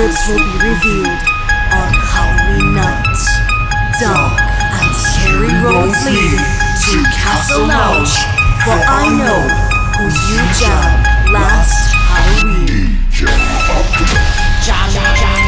secrets will be revealed on Halloween night. Dark and scary roads lead to Castle Lounge, for I know who you jam last Halloween. Jam, jam, jam.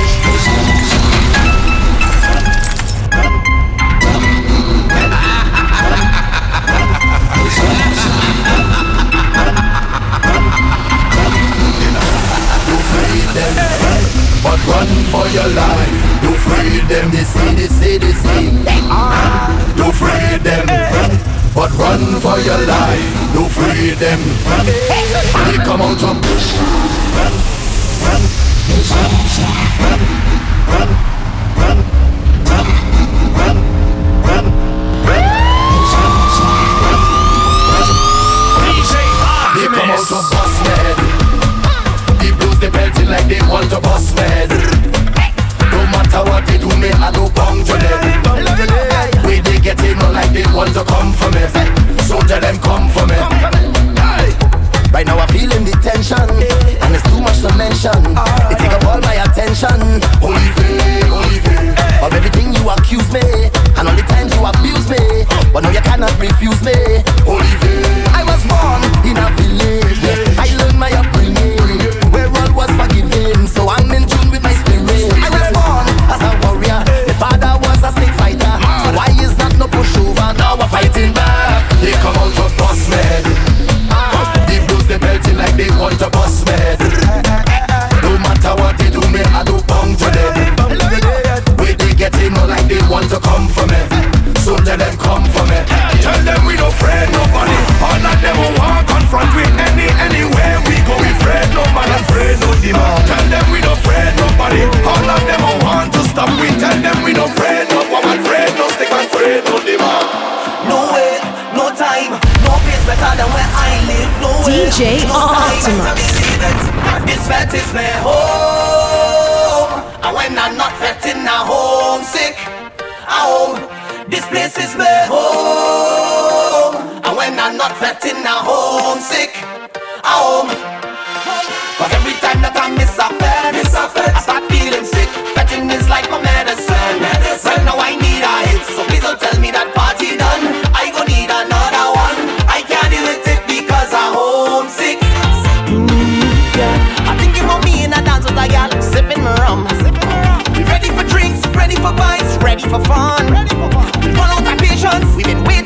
But run for your life. To free them, the city, city, city. they To ah. Don't them. But run for your life. To free them, run. They come out of. Run, run, run, run, run, run, run, run. They come out of like they want to bust me. No matter what they do, me I no bong to them. Way they get in like they want to come for me. Soldier them come for me. Right now I'm feeling the tension And it's too much to mention It take up all my attention holy faith Of everything you accuse me And all the times you abuse me But now you cannot refuse me faith I was born in a village I learned my they want to bust me. No matter what they do me, I do bong to them. Way they get in like they want to come for me. Soldier them come for me. Tell them we don't afraid nobody. All of them will want confront with any anywhere we go We afraid no man afraid no demon Tell them we don't afraid nobody. All of them DJ Optimus. vet is my home, and when I'm not fetting, I'm homesick. Home. This place is my home, and when I'm not homesick. Home. Cause every time that I miss a for fun. Run out of patience, we've been waiting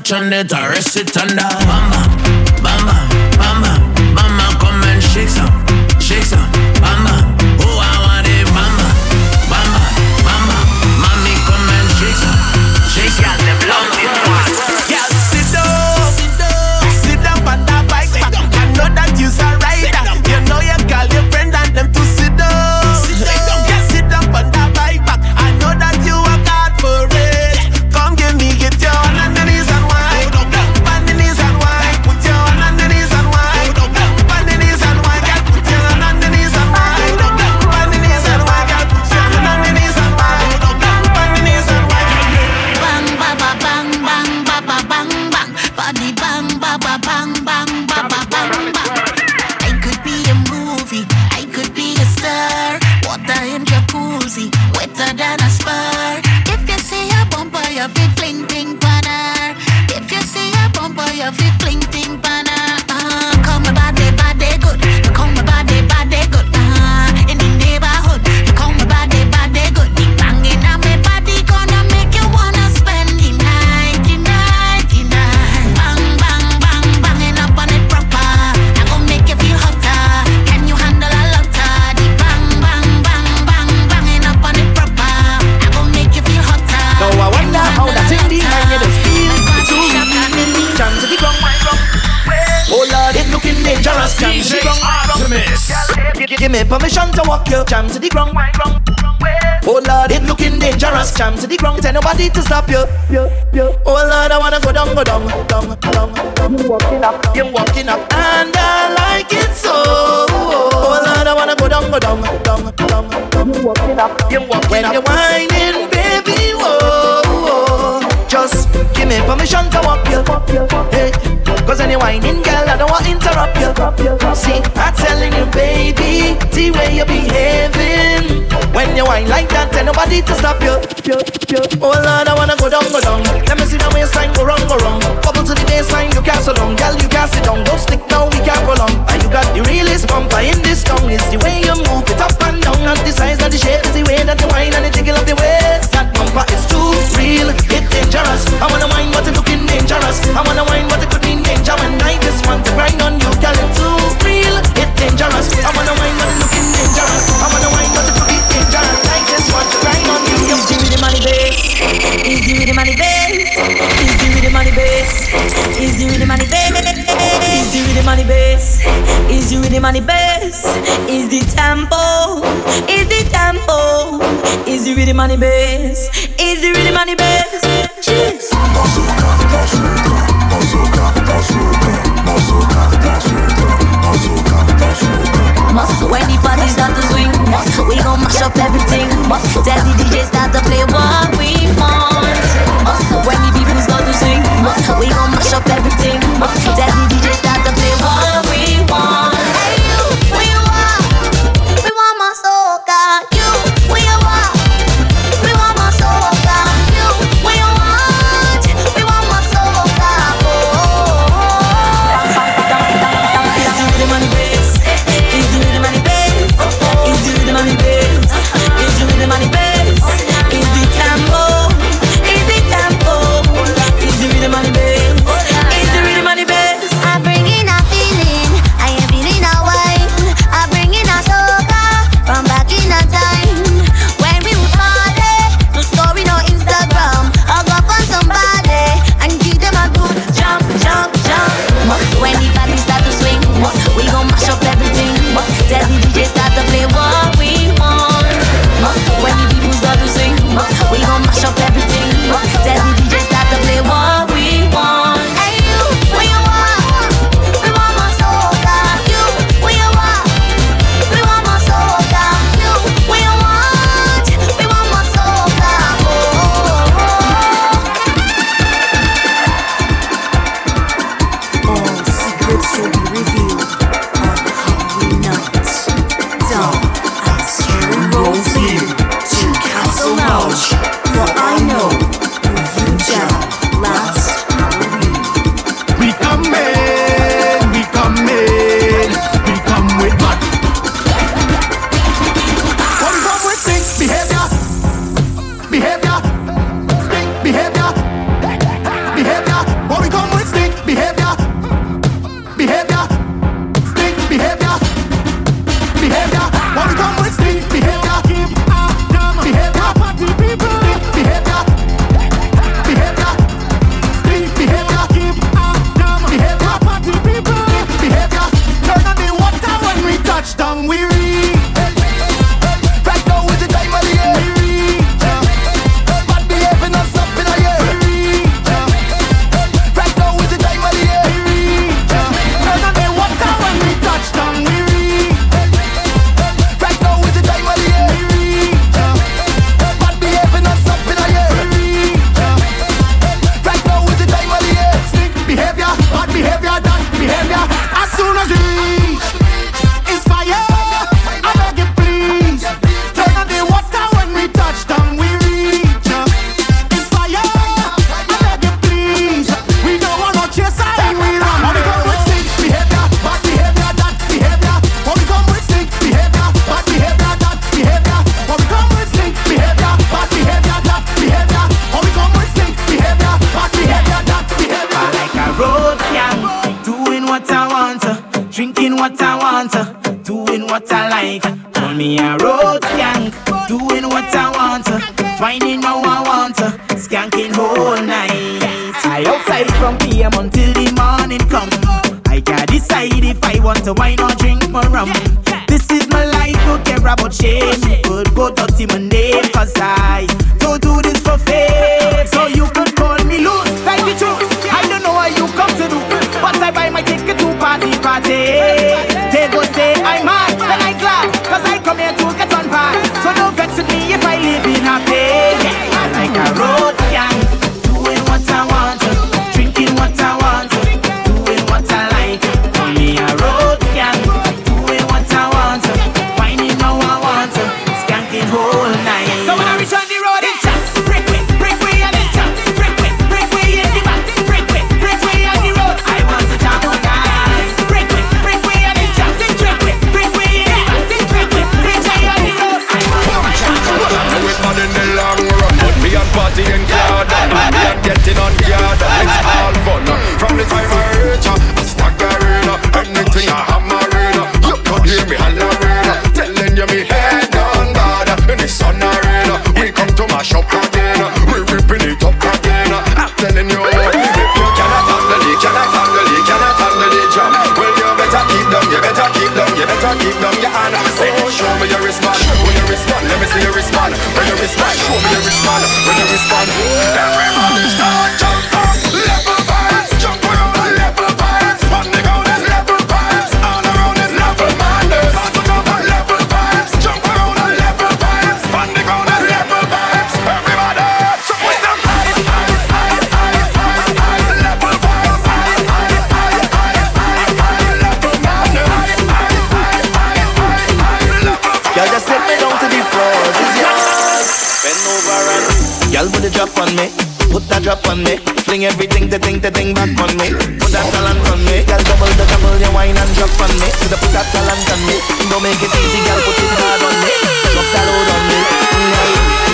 touch on it, I rest it under. Give me permission to walk you. Jam to the ground. Oh Lord, it looking dangerous. Jam to the ground. Tell nobody to stop you. Oh Lord, I wanna go down, go down, down, down. You walking up, you walking up, and I like it so. Oh Lord, I wanna go down, go down, down, down. You walking up, you walking when up. When you're whining, permission to walk you. Hey, cause you're whining, girl, I don't want to interrupt you. See, I'm telling you, baby, the way you're behaving. When you whine like that, tell nobody to stop you. Oh Lord, I wanna go down, go down. Let me see the waistline go wrong, go wrong. Bubble to the baseline, you can't so long. Girl, you can't sit down. Don't stick now, we can't go long. And you got the realest bumper in this song. It's the way you move it up and down. Not the size, not the shape, it's the way that you whine and the jiggle of the waist. That bumper is too real, dangerous. I wanna whine, but it looking dangerous. I wanna whine, but it could mean danger. When I just want to grind on you, girl, it's too real, it's dangerous. I wanna whine, but it looking dangerous. I wanna whine, but it could be dangerous. I just want to grind on you. Is the rhythm money bass? Is the rhythm money bass? Is the rhythm money bass? Is the rhythm money bass? Is the rhythm money bass? Is the money bass? Is the tempo? Is the tempo? Is the rhythm money bass? Is the rhythm money bass? Jeez. When the party start to swing, we gon' mash up everything. Tell the DJ start to play what we want. When the people start to sing, we gon' mash up everything. Tell the DJ start what I want, uh, doing what I like. Call me a road skank, doing what I want, uh, finding how I want, uh, skanking whole night. I outside from PM until the morning come. I can decide if I want to wine or drink more rum. This is my life, don't care about shame. Could go dirty my name, cause I Girl, put the drop on me. Put that drop on me. Fling everything, the thing, the thing back on me. Put that talent on me. Girl, double the double, your wine and drop on me. So put that talent on me. Don't make it easy, girl, put it hard on me. Drop that load on me.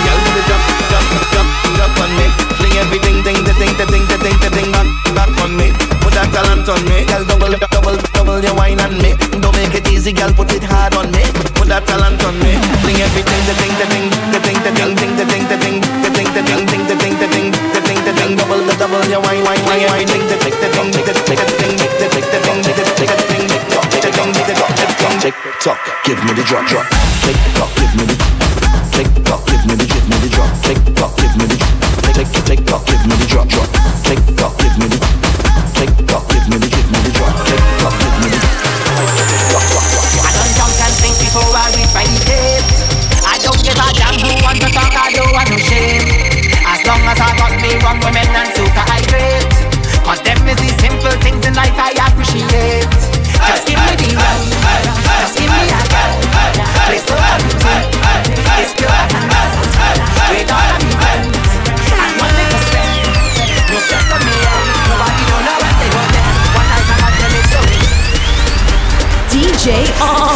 Girl, put the drop, drop, drop, drop on me. Fling everything, thing, the thing, the thing, the thing, the thing back, back on me. Put that talent on me. Girl, double, double, double your wine on me. Don't make it easy, girl, put it hard on me. Put that talent on me. Fling everything, the thing, the thing, the thing, the thing, thing, the thing, the thing, girl, you wine, wine, wine, wine. Make the, make the thing, make the, make the thing, make the, make the thing, make the, make the thing, make the, make the thing, make the, make the thing. Tick tock, give me the drop, drop. Tick tock, give me the. Tick tock, give me the, give me the drop. Tick tock, give me the. Tick, tick tock, give me the drop, drop. Tick tock, give me the.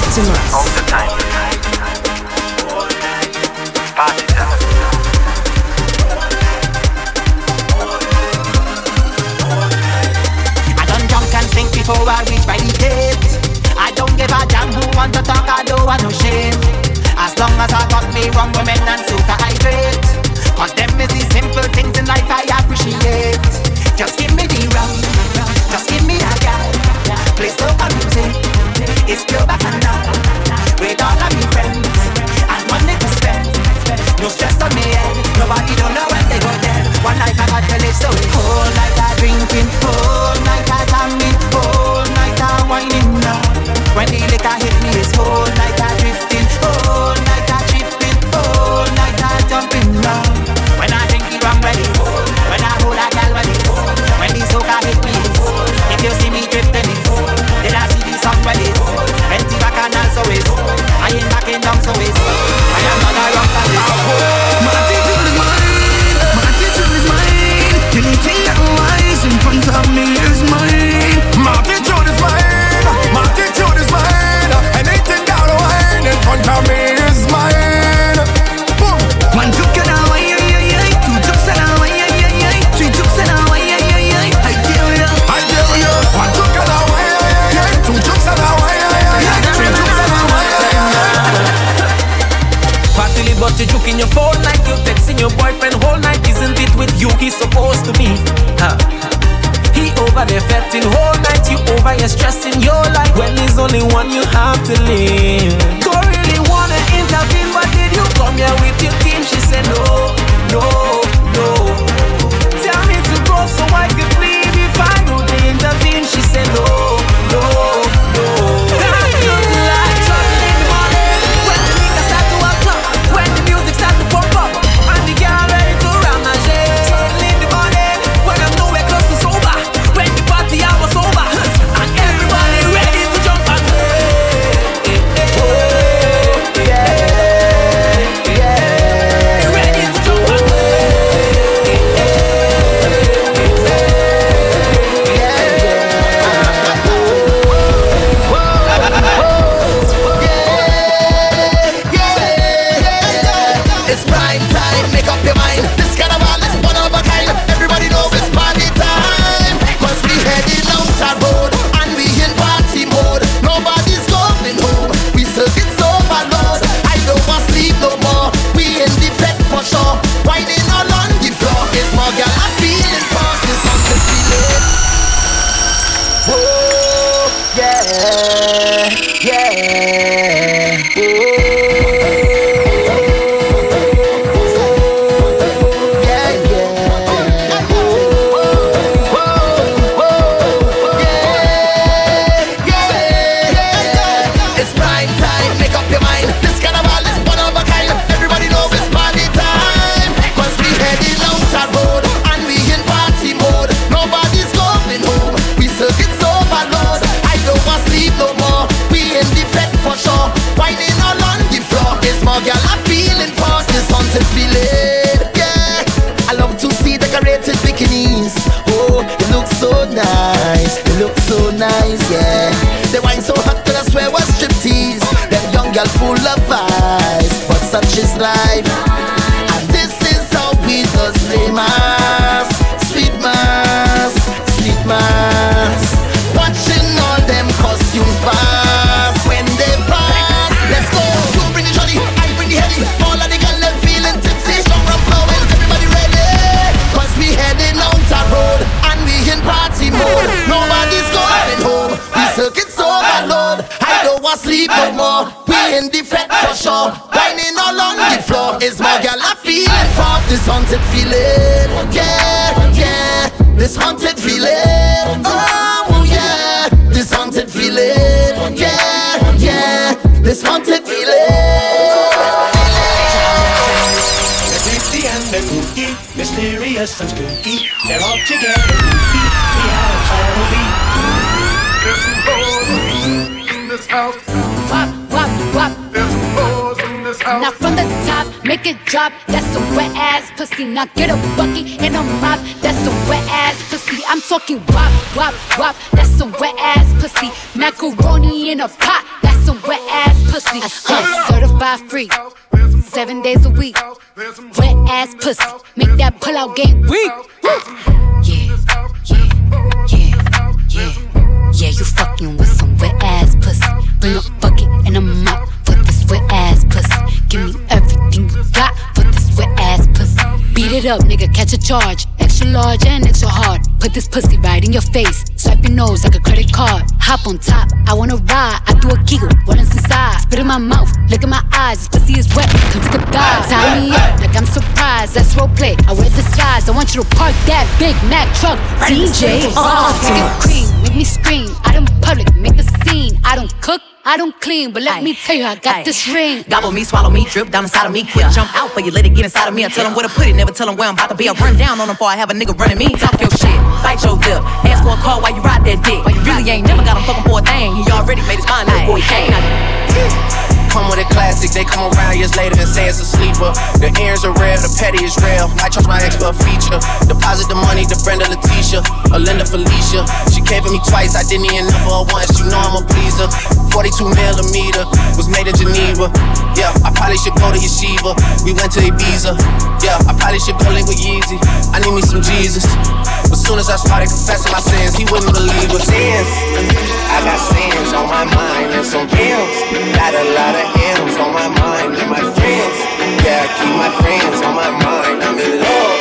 Optimus. All the time. Party time. I done drunk and think before I reach my gate. I don't give a damn who want to talk, I don't want no shame. As long as I got me wrong women and soca I. Cause them is the simple things in life I appreciate. Just give me it's pure bacchanal. to be. Huh. He over there fetting whole night, you over here stressing your life. When there's only one you have to live. Don't really wanna intervene, but did you come here with your team? She said no, no. Pussy. Now get a bucket and a mop. That's a wet ass pussy. I'm talking wop, wop, wop. That's some wet ass pussy. Macaroni in a pot. That's some wet ass pussy. I said certified free. Seven days a week. Up, nigga, catch a charge. Extra large and extra hard. Put this pussy right in your face. Swipe your nose like a credit card. Hop on top, I wanna ride. I do a giggle, what is inside? Spit in my mouth, look in my eyes. This pussy is wet, come take a dive. Tie me up like I'm surprised. That's roleplay. I wear disguise. I want you to park that Big Mac truck. DJ, take a cream, make me scream. I don't public, make a scene. I don't cook. I don't clean, but let me tell you, I got this ring. Gobble me, swallow me, drip down inside of me. Quick jump out for you, let it get inside of me. I tell them where to put it, never tell them where I'm about to be. I run down on them before I have a nigga running me. Talk your shit, bite your lip. Ask for a call while you ride that dick. Why You really ain't never got him fucking for a thing. He already made his mind up, boy, he can't. Come with a classic, they come around years later and say it's a sleeper. The ears are rare, the petty is real. I trust my ex for a feature. Deposit the money to Brenda Leticia, or Linda Felicia. She came for me twice, I didn't even know for her once. You know I'm a pleaser. 42 millimeter was made in Geneva. Yeah, I probably should go to Yeshiva. We went to Ibiza. Yeah, I probably should go link with Yeezy. I need me some Jesus. As soon as I started confessing my sins, he wouldn't believe us. Sins, I got sins on my mind and some bills. Got a lot of M's on my mind and my friends. Yeah, I keep my friends on my mind. I'm in love.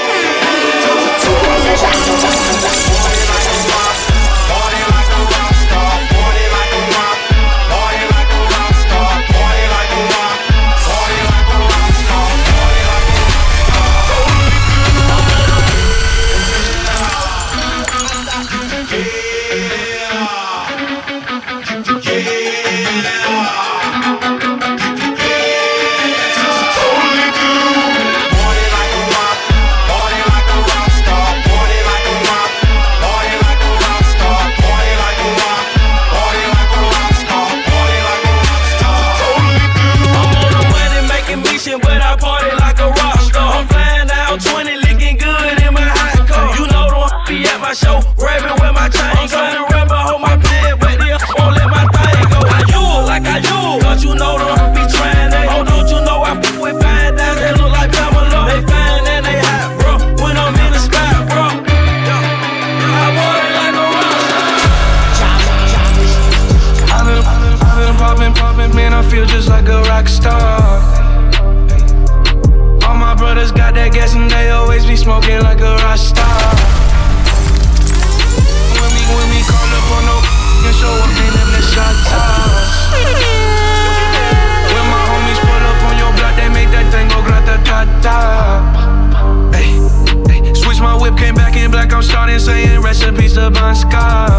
rock. All my brothers got that gas and they always be smoking like a rock star. When we, when we call up on no and show up in them the shot tops. When my homies pull up on your block, they make that thing go grata ta ta. Switch my whip, came back in black, I'm starting saying rest in peace to my Scott.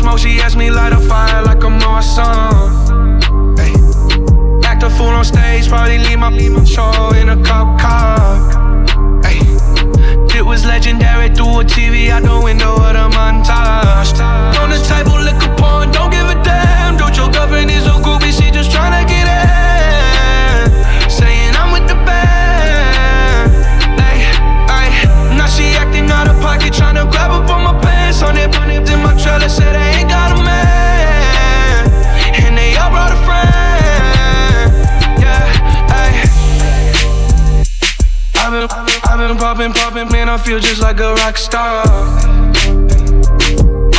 smoke, she asked me light a fire like I'm my son. Act a fool on stage, probably leave my show in a cup car. Hey. It was legendary through a TV out the window of the montage. On the table, lick a don't give a damn. Don't your girlfriend is a groupie, she just tryna get in. Saying I'm with the band. Like, ay, now she acting out of pocket, tryna grab up on my pants on it, on in my trailer, said feel just like a rock star.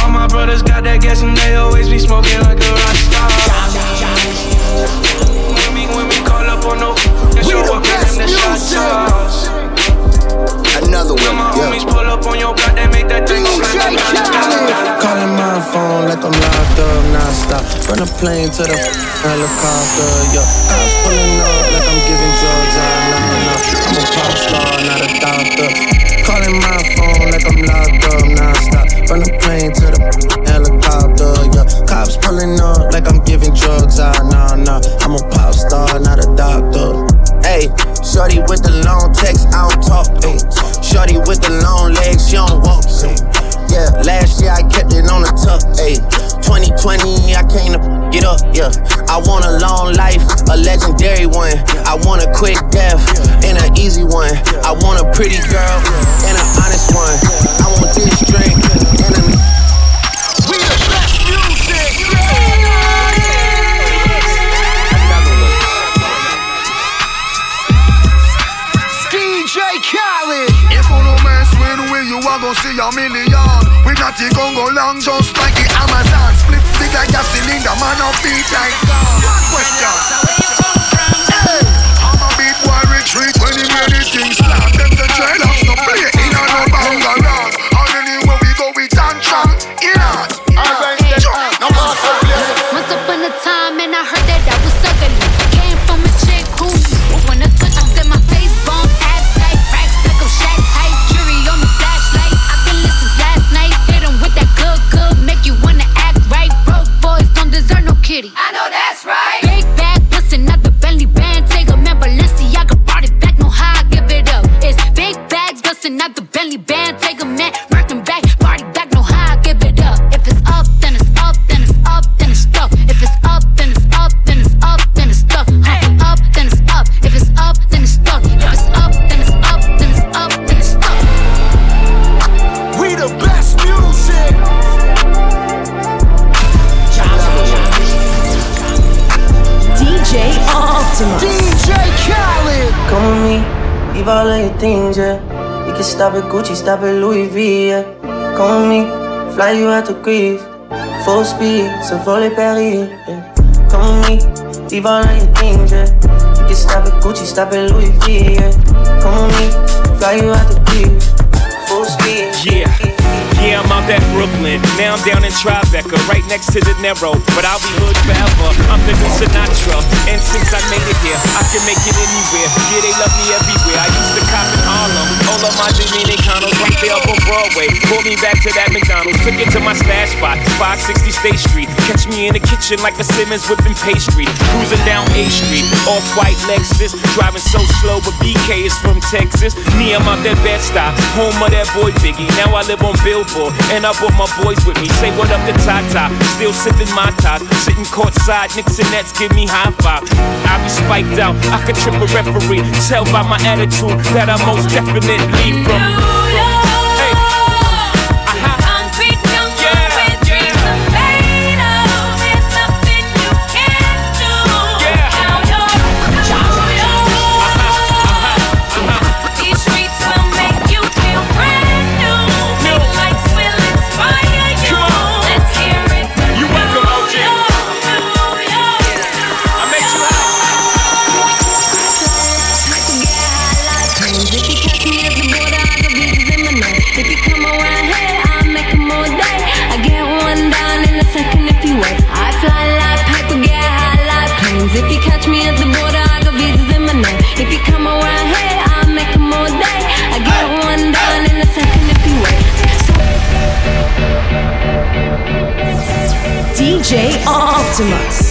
All my brothers got that gas and they always be smoking like a rock star. When we, when we call up on no, we show up in them the shot toss. Another one, My yeah. homies pull up on your block, they make that thing go like Calling my phone like I'm locked up non-stop From the plane to the helicopter, yeah Cops pulling up like I'm giving drugs, ah, pop star, not a doctor Calling my phone like I'm locked up non-stop. From the plane to the helicopter, yeah. Cops pulling up like I'm giving drugs, ah, nah, nah. I'm a pop star, not a doctor. Hey, shorty with the long text, I don't talk, ayy Shorty with the long legs, she don't walk, ayy yeah, last year I kept it on the tuck, ayy. 2020, I came to get up, yeah. I want a long life, a legendary one. I want a quick death and an easy one. I want a pretty girl and an honest one. I want this drink and a. We the best music. DJ Khaled. If you no mess with we, you are gonna see a million. We not the Congo long, just like the Amazon. Split like a cylinder, man on feet like One question. Hey, I'm a beat boy retreat when he made the things slap. Them the trailers no play stop at Gucci, stop at Louis V, yeah. With me, fly you out to Greece. Full speed, so volley Paris, yeah. With me, leave all of your things, yeah. You can stop at Gucci, stop at Louis V, yeah. With me, fly you out to Greece. I'm out at Brooklyn. Now I'm down in Tribeca, right next to the Narrow. But I'll be hood forever. I'm new Sinatra. And since I made it here, I can make it anywhere. Yeah, they love me everywhere. I used to cop in Harlem. All of my Dominicanos right there up on Broadway. Pulled me back to that McDonald's. Took it to my stash spot, 560 State Street. Catch me in the kitchen like a Simmons whipping pastry. Cruising down A Street, off white Lexus. Driving so slow, but BK is from Texas. Me, I'm out that Bed-Stuy, home of that boy Biggie. Now I live on Billboard, and I brought my boys with me. Say what up to Tata, still sipping my top. Sitting courtside, Knicks and Nets give me high five. I be spiked out, I could trip a referee. Tell by my attitude that I most definitely from. Optimus.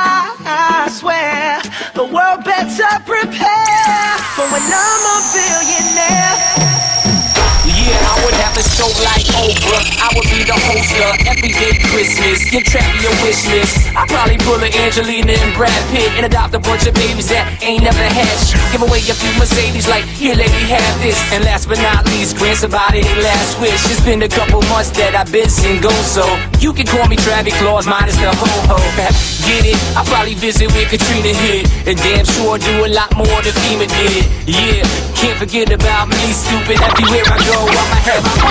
better prepare for when I'm a billionaire. Yeah, I would a show like Oprah. I would be the host of Everyday Christmas. Give of your wish list. I'd probably pull a Angelina and Brad Pitt and adopt a bunch of babies that ain't never had shit. Give away a few Mercedes like, here, lady, have this. And last but not least, grant somebody their last wish. It's been a couple months that I've been single, so you can call me Travis Claus minus the ho-ho. Get it? I'll probably visit where Katrina hit. And damn sure do a lot more than FEMA did. Yeah, can't forget about me, stupid. Everywhere I go, I'ma have my.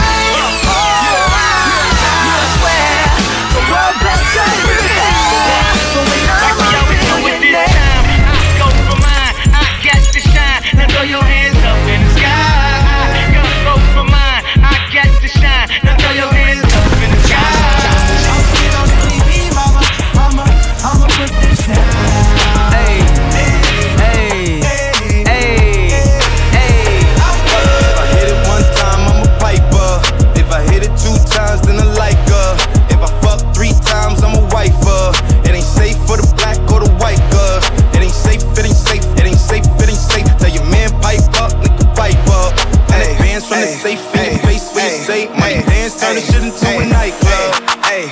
turn the shit into a nightclub. Hey,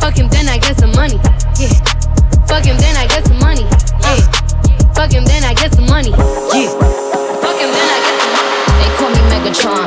Fuck him, then I get some money. Yeah. Fuck him, then I get some money. Yeah. Fuck him, then I get some money. Yeah. Fuck him, then I get some money. They call me Megatron,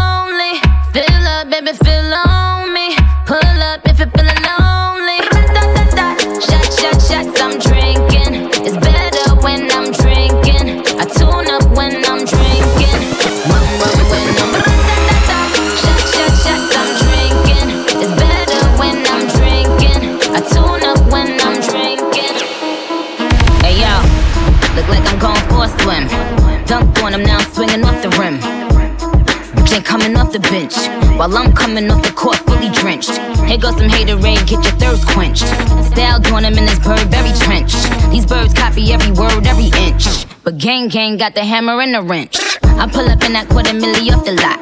The bench while I'm coming off the court fully drenched. Here goes some haterade, get your thirst quenched. Style doing him in this very trench. These birds copy every word, every inch. But gang gang got the hammer and the wrench. I pull up in that quarter milli off the lot.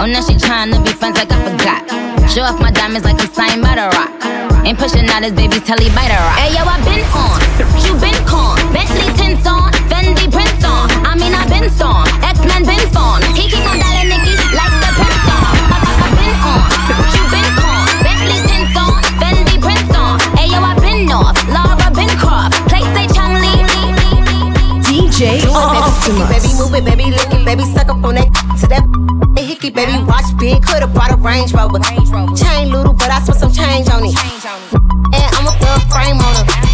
Oh, now she tryna be friends like I forgot. Show off my diamonds like I'm signed by the rock. Ain't pushing out his baby's telly by the rock. Hey yo, I been on, you been con. Bentley tints on, Fendi prints on. I mean I been storm, X-Men been fawn. He keep on dialing prints on. Hey yo, I been off, Laura. Play say Chun-Li. DJ Optima. Baby, move it, baby, lick it, baby, suck up on that to that hickey, baby, uh-huh. watch big, could've brought a Range Rover. Chain little, but I spent some change on it. And I'm a thug frame on it.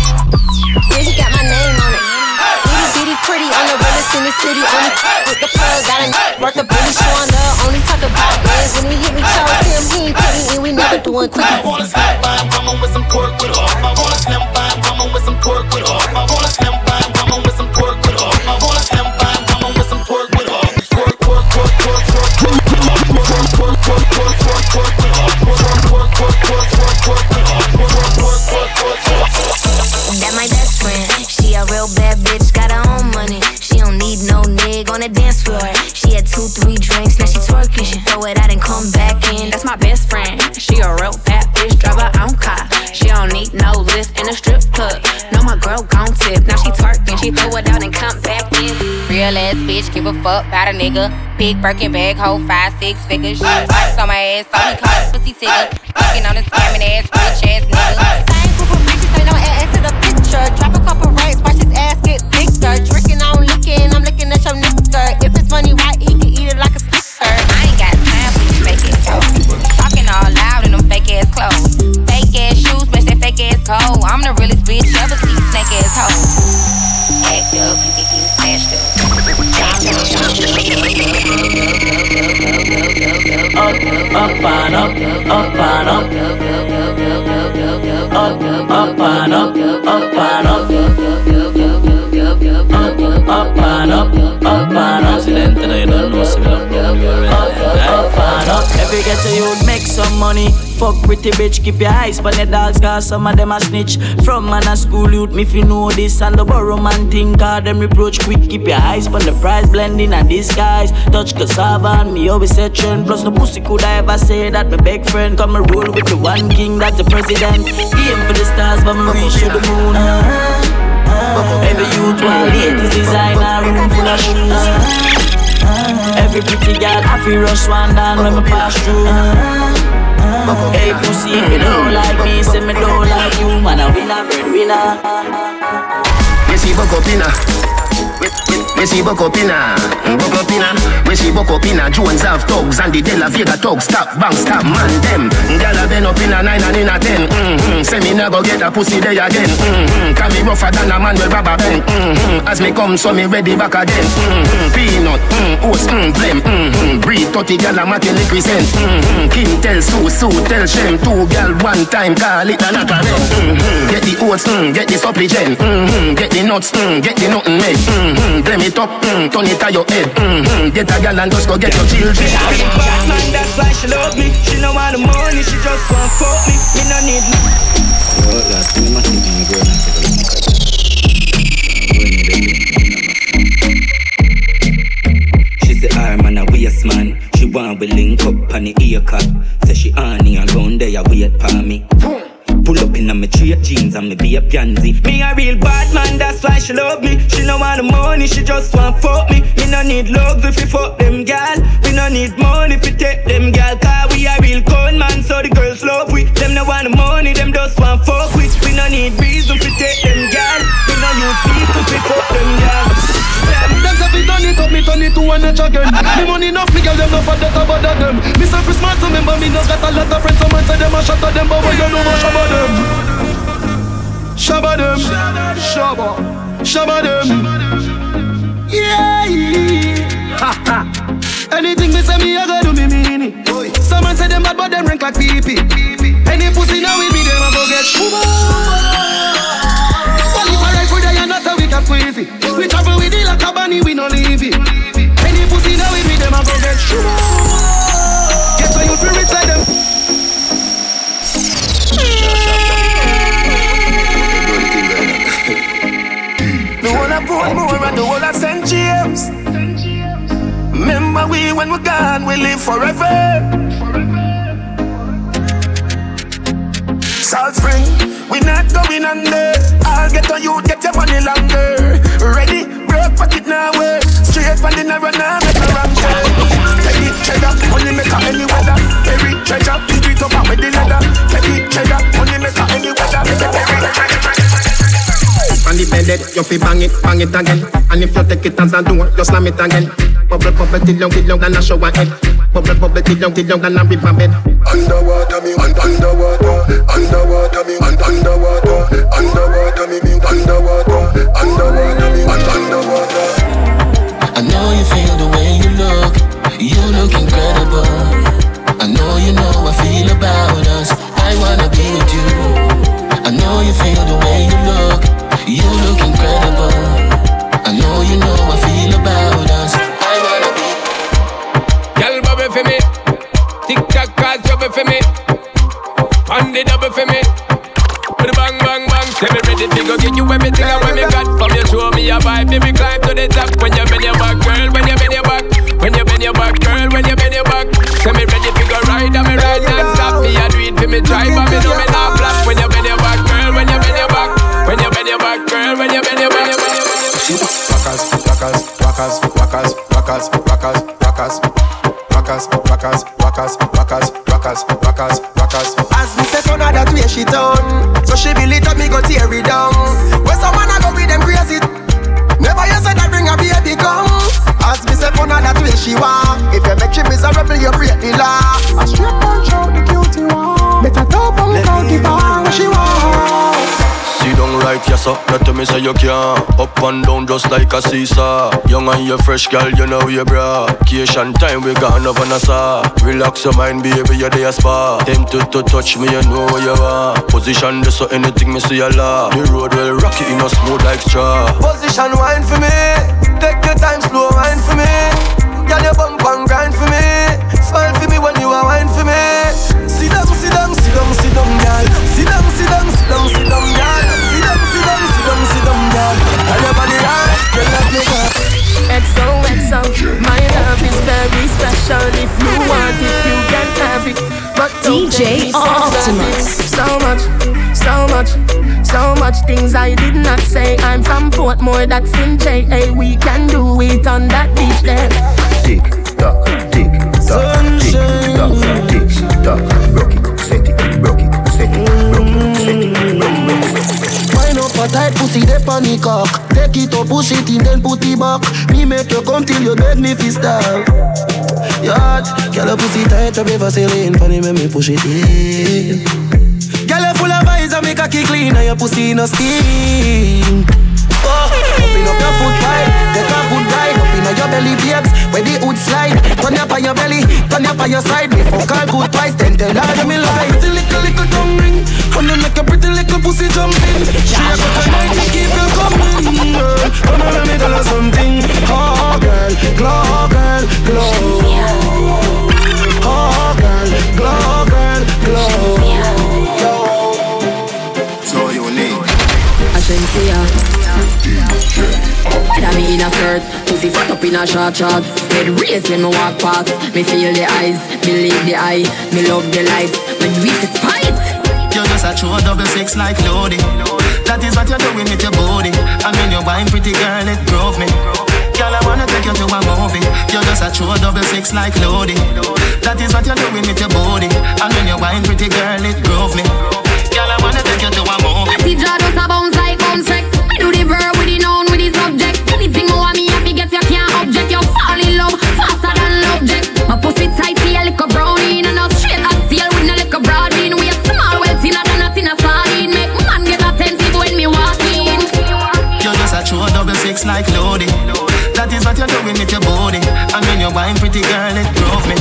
Pretty on the realest in the city. Only with the plug, got a worth of Billy showing love. Only talk about bands when he hit me, chose him. He ain't me in, we never doing quick. I wanna slim by mama with some pork with off. I wanna slim by mama with some pork with off. I wanna slim by mama with some pork with off. I wanna slim by mama with some pork with off. Pork, pork, pork, pork, pork, pork, pork, pork, pork, pork, pork, pork. Pork, pork, pork, pork, pork, pork. That my best friend. She a real bad bitch, got her own Real ass bitch, give a fuck about a nigga. Big Birkin bag, hold five, six figures. Ice on my ass, so he call pussy tigger. Fucking on a scamming ass, rich ass nigga. Same group of bitches, ain't no ass to the picture. Drop a couple racks, watch his ass get bigger. Drinking, I'm licking, I'm looking at your nigga. If it's money, why he can eat it like a snicker? I ain't got time for you fake ass hoes. Talking all loud in them fake ass clothes. Fake ass shoes, match that fake ass cold. I'm the realest bitch ever see, snake ass hoe. Act up, Up, up and up, up and up. Up, up and up, up and up. Up, up and up, up and up. President, and I don't know, Up. Every ghetto youth make some money. Fuck pretty bitch, keep your eyes on the dogs, cause some of them a snitch. From man a school youth, me if you know this, and the borrow man think, cause them reproach quick. Keep your eyes on the price, blending and disguise. Touch cassava and me always say trend. Plus no pussy could I ever say that my big friend come and roll with the one king, that's the president. Aim for the stars, but me reach to the moon. Every youth want latest designer, room full of shoes. Every pretty girl, I feel rush one down when me pass through. Hey pussy, if you don't like me, say me don't like you, man. I win a breadwinner. We see buck up inna. We see up inna. We see inna. Jones have thugs and the De La Vega thugs. Stop, bang, stop, man them. Gyal a been up inna nine and inna ten. Mm-hmm. Say me never get a pussy day again. Mm-hmm. Can me rougher than a man with rubber band. Mm-hmm. As me come, so me ready back again. Mm-hmm. Peanut, mm, oats, mm, blem. Mm-hmm. Breed 30 gyal a make liquid scent. Mm-hmm. Kim tell Sue, Sue tell Shem. Two gyal one time call it a knock mm-hmm. Get the oats, mm, get the supplement. Mm-hmm. Get the nuts, mm, get the nothing made. Mm-hmm. It up, mm, turn it to your head. Mm-hmm. Get a gyal and just go get your children. Man, that's why she love me. She no want the money, she just want fuck me. Me no need no. She say, "I man a waste man." She want we link up on the ear cut. Say she honey around there wait for me. Me straight jeans and me be a pansy. Me a real bad man, that's why she love me. She no want the money, she just want fuck me. Me no need love if you fuck them gal. We no need money if you take them gal. Cause we a real con man, so the girls love we. Them no want the money, them just want fuck we. We no need reason if take them gal. We no use people if fuck them gal. Them say fi turn it up, me turn it to one notch again. Me money enough, me girl them no for that about them. Me say Christmas, remember me no got a lot of friends. Someone say them a shot at them, but we don't know what shabba them. Shabba them, shabba, shabba them. Yeah. Anything me say me, I go do me mean it. Someone say them bad, but them rank like pee. Any pussy now with me, them a go get shuba. It. We travel with it like a bunny, we no leave it. Any pussy now with me, them a go get shuba. Get so you feel rich like them. The whole of Portmore and the whole of St. James. Remember we when we're gone, we live forever. Salt Spring, we not going under. I'll get on you, get your money longer. Ready, broke pocket now, way. Straight from the narrow now, make a wrong turn. Penny cheddar, money maker any weather. Perry treasure, keep it up with the leather. Penny cheddar, money maker any weather. Treasure, treasure. On the bed, you fi bang it, bang it again. And if you take it as a door, you slam it again. Bubble, bubble, till long, till long, than a shower head. Bubble, bubble, till long, till long, than a river bed. Underwater me, un- underwater, underwater me, un- underwater, underwater me, underwater, underwater me, un- underwater. You can't. Up and down just like a seesaw. Young and you fresh, girl, you know you bra. Vacation time we gone over Nassau. Relax your mind, baby, you're there spa. Tempted to touch me, you know where you are. Position this so anything me see a lot. The road will rock it in a smooth like straw. Position wine for me. Take your time, slow wine for me. DJ so Optimus. So much, so much, so much things I did not say. I'm from Portmore, that's in JA. We can do it on that beach there. Tick tock, tick tock, tick tock, tick tock. Rock it, set it, rock it, set it, rock it, set it, rock it, set it. Wind up a tight pussy, the panic cock. Take it up, push it in, then put it back. Me make you come till you beg me fi stop. Yacht, girl, your pussy tight, up ever sailing. Funny when me push it in. Girl, you full of eyes, I make a kick clean, and your pussy no steam. Oh, open up your foot wide, take a good ride Up inna your belly, babes, where the hood slide Turn up on your belly, turn up on your side Me fuck all good twice, then tell her me lie Pretty little, little tongue ring And you make a pretty little pussy jumping She a got a night to keep you coming. Come on, let me tell her something Oh, girl, glow, girl, glow Oh, girl, glow, girl, glow So unique. Ashensia. That me in a skirt, pussy fat up in a short short. Head raised when me walk past. Me feel the eyes, believe the eye. Me love the lights, when we see spite. You just a true double six like Lodi. That is what you're doing with your body. I mean, you're wine pretty girl, it drove me. I wanna take you to a movie. You're just a true double six like Lodi. That is what you're doing with your body. I mean, you're wine pretty girl, it drove me. Girl, I wanna take you to a movie. See jaw just a bounce like bounce wreck. I do the verb with the noun with the subject. Anything you want me happy get you can't object. You fall in love faster than object. My pussy tight like a brownie and a straight as steel with a broad bean. We a small well thinner than a thinner sardine. Make man get attentive when me walk in. You're just a true double six like Lodi. That is what you're doing with your body. I mean, you're wine pretty girl, it drove me.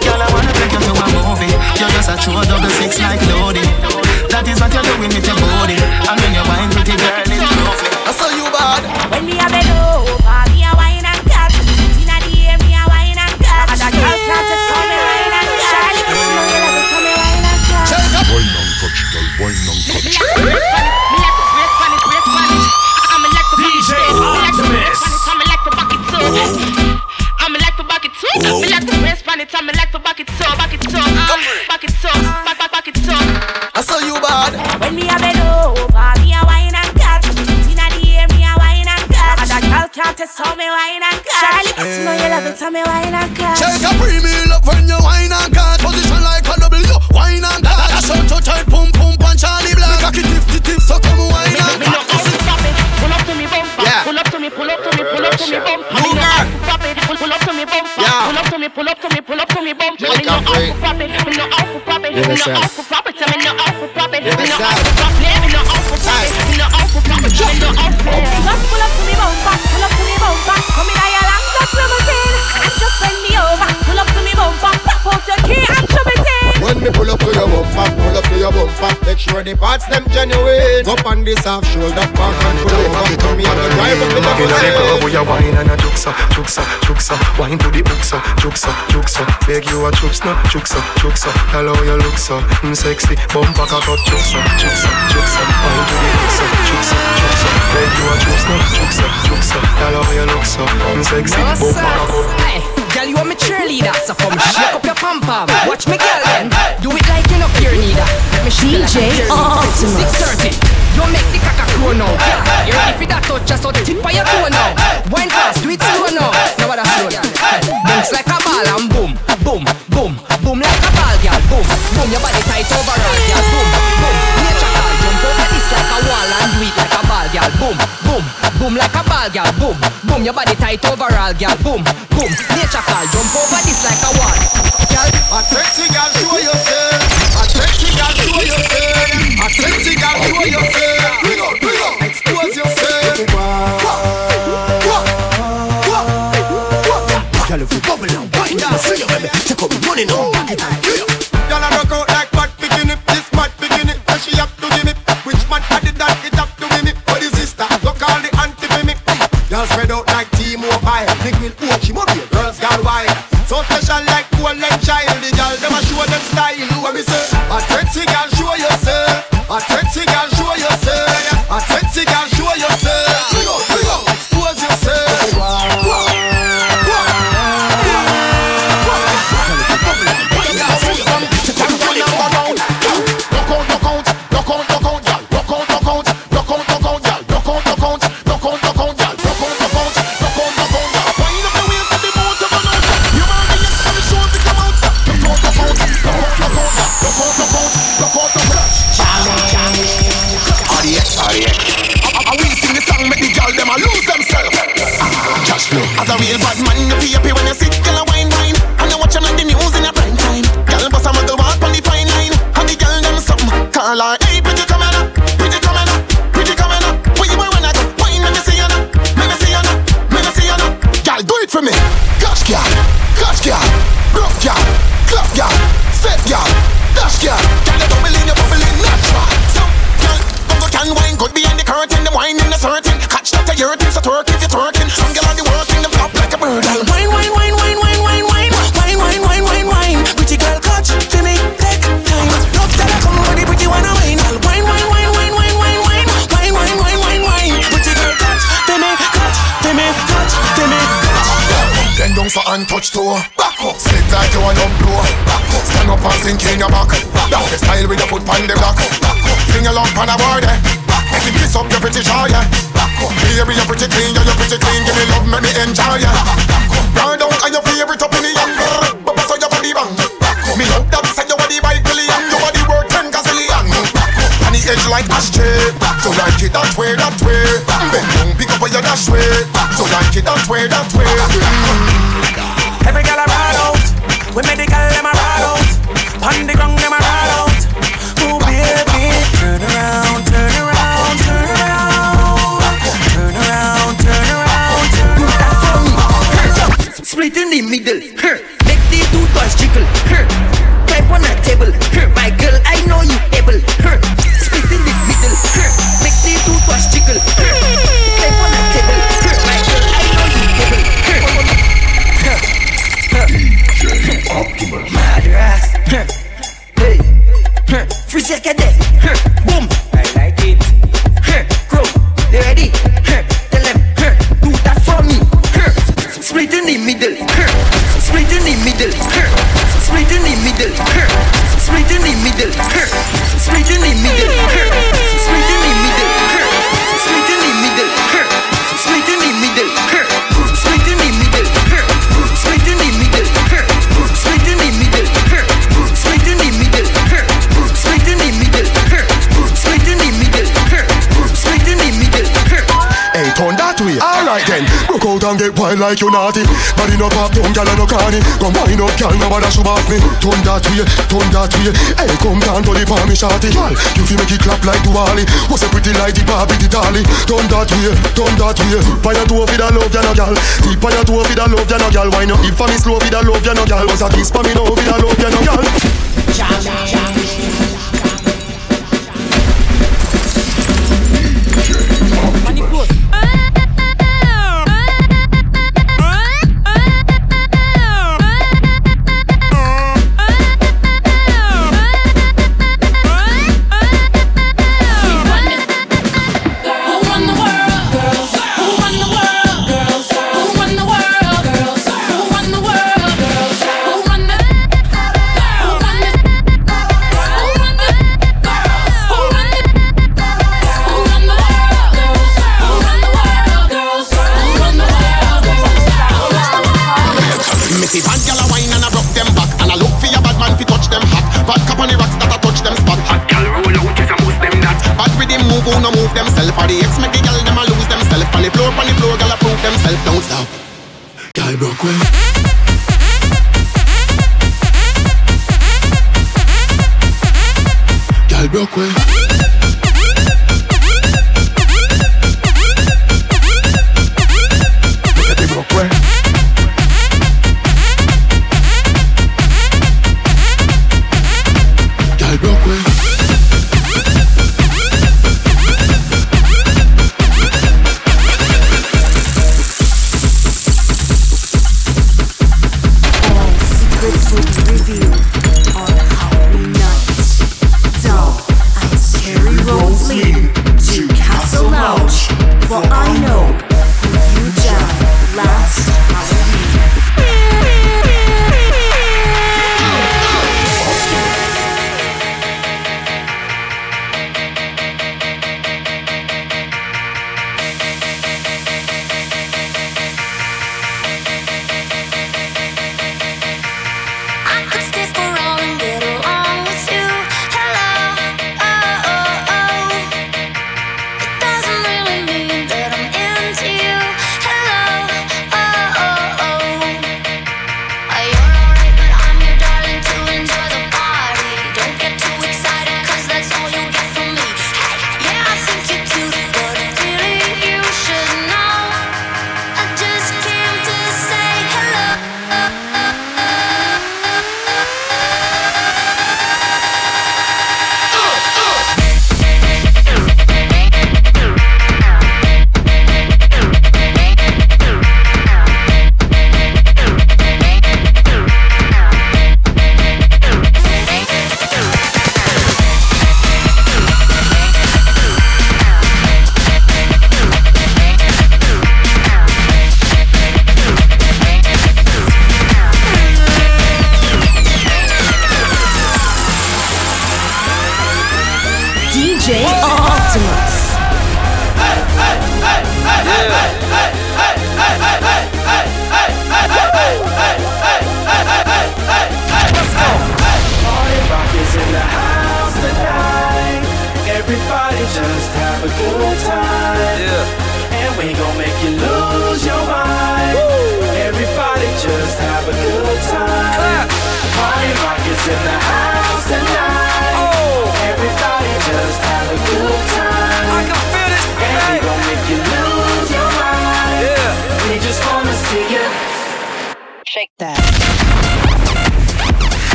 Girl, I wanna take you to a movie. You're just a true double six like Lodi. That is what you're doing with your body. I mean, you're wine pretty girl, it drove me. I saw you bad. Bucket too, back, back, bucket too. I saw you bad. When me a bend over, me a wine and cut. Inna the air, me a wine and cut. And a girl can't test how me wine and cut. Charlie, you know you love it, tell me wine and cut. Check in. When me pull up to your bumper, pull up to your bumper Make sure the parts them Up on this half shoulder, back and pull over Come here and drive up in the Feel like lane. girl, we a wine and a juksa, juksa, juksa Wine to the hooksa, juksa, juksa Beg you a chups no, juksa, juksa Tell how you look so, mm, sexy Bumper cock out, juksa, juksa, juksa Wine to the hooksa, juksa, juksa Beg you a chups no, juksa, juksa Tell how you look so, mm, sexy Bumper cock out Hey, Girl, you are my cheerleader. so come shake up your pom pom. Watch me, girl, then do it like you're not here neither. Let me shake DJ like Six thirty, you make the caca cool now. Yeah, you ready for that touch? Just so the tip of your toe now. Wine fast, do it slow now. Now what I'm doing? bounce like a ball and boom, boom, boom, boom like a ball, girl. Boom, boom, your body tight over, girl. Boom, boom, nature call, jump over this like a wall and do it like a girl. Boom, boom, boom like a ball, girl. Boom, boom, your body tight overall, girl. Boom, boom, nature call. Jump over this like a wall, girl. A sexy girl, show yourself. A sexy girl, show yourself. A sexy girl, show yourself. Bring up, bring up, expose yourself. Girl, if you bubble and wind down, see your baby, take up the money now, back it up. Cause I like Frizzy Boom. and get wild like you naughty. Body no pop down, gyal no corny. Come wind up, gyal, nobody should off me. Turn that way, turn that way. Hey, come down to the palm, shawty. Gyal, you feel make it clap like Diwali. What's a pretty like the Barbie, the dolly? Turn that way, turn that way. Fire two for the love, gyal, no gyal. Deep fire two for the love, gyal, no gyal. Wine up, if for me slow for the love, gyal, no gyal. Was a kiss for me, no for the love, gyal, no gyal. Jam, jam, jam.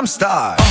Gangnam Style.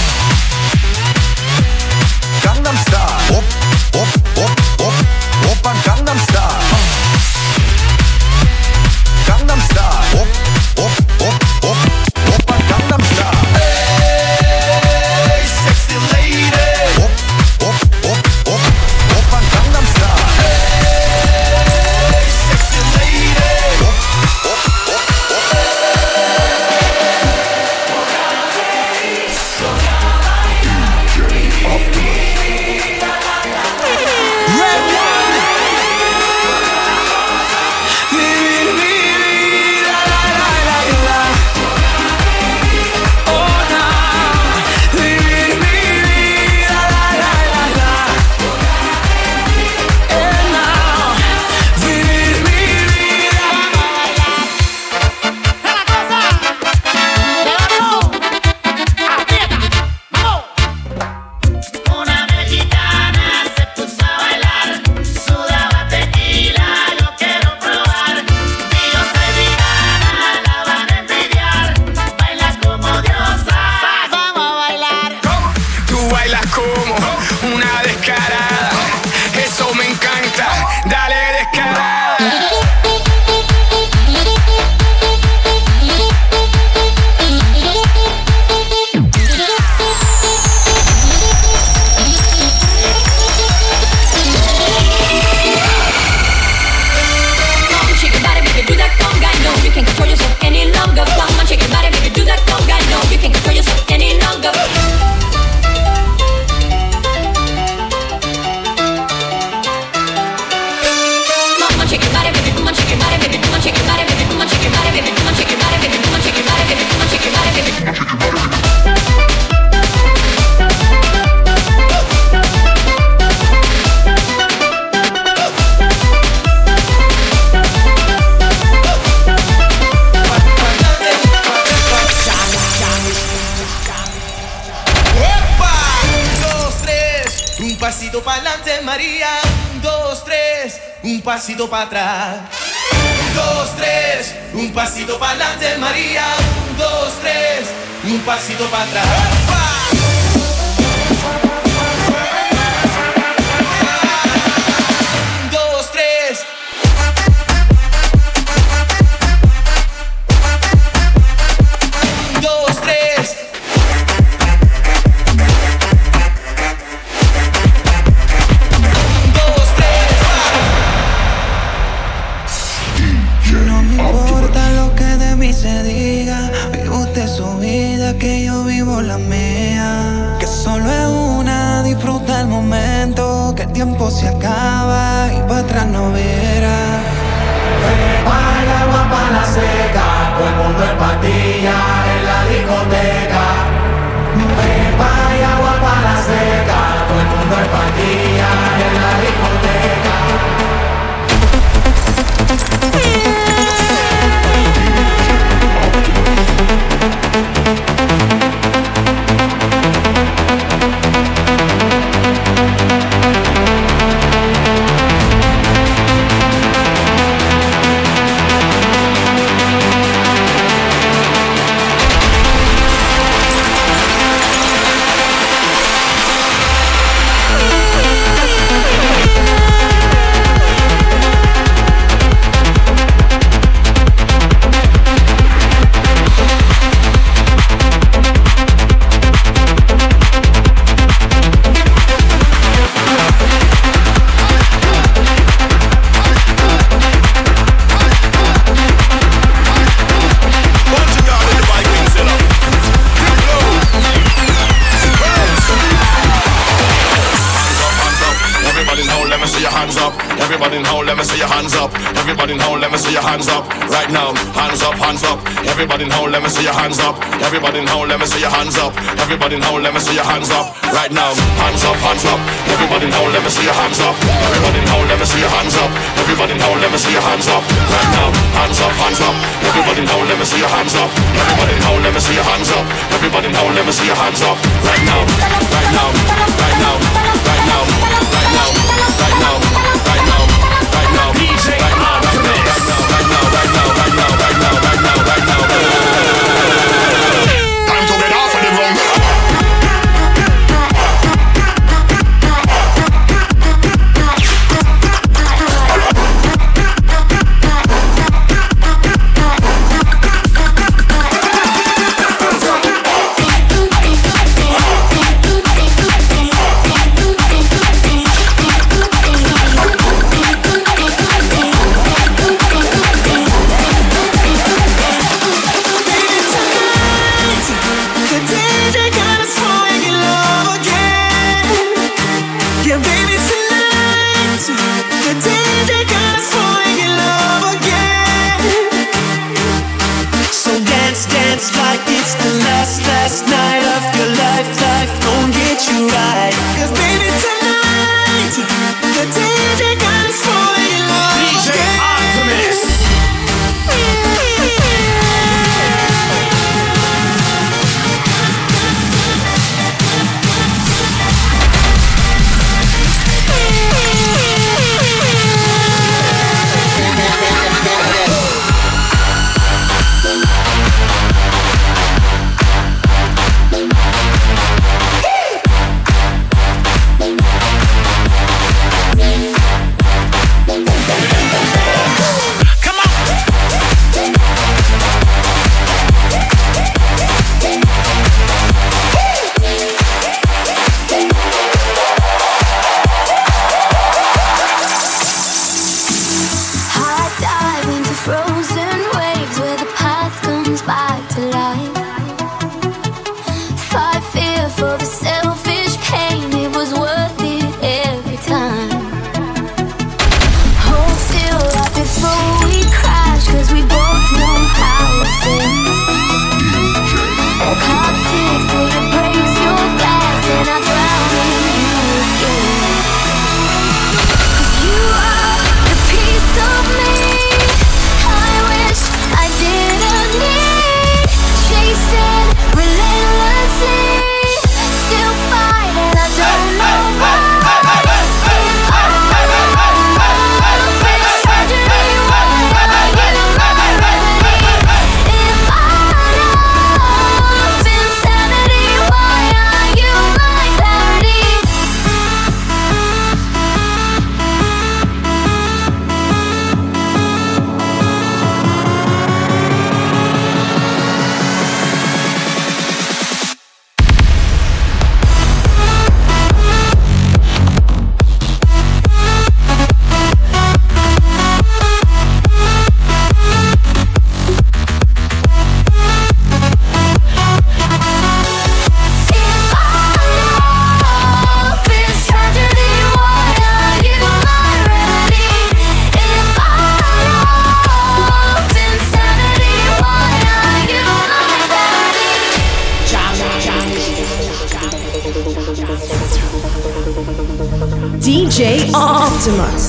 próximas.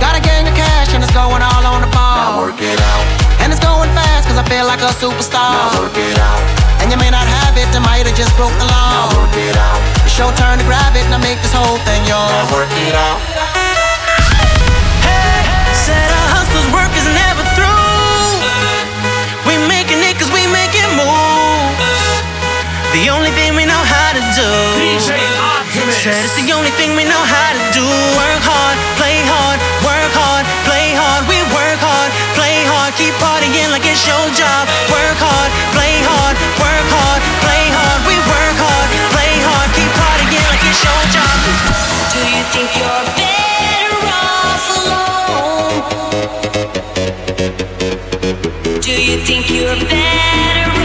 Got a gang of cash and it's going all on the ball. Now work it out. And it's going fast cause I feel like a superstar. Now work it out. And you may not have it, I might have just broke the law. Now work it out. It's your turn to grab it and I make this whole thing yours. Now work it out. Hey, said a hustler's work is never through. We making it cause we it move. The only thing we know how to do. DJ Optimus. Said it's the only thing we know how to do. Work keep partying like it's your job. Work hard, play hard, work hard, play hard. We work hard, play hard, keep partying like it's your job. Do you think you're better off alone? Do you think you're better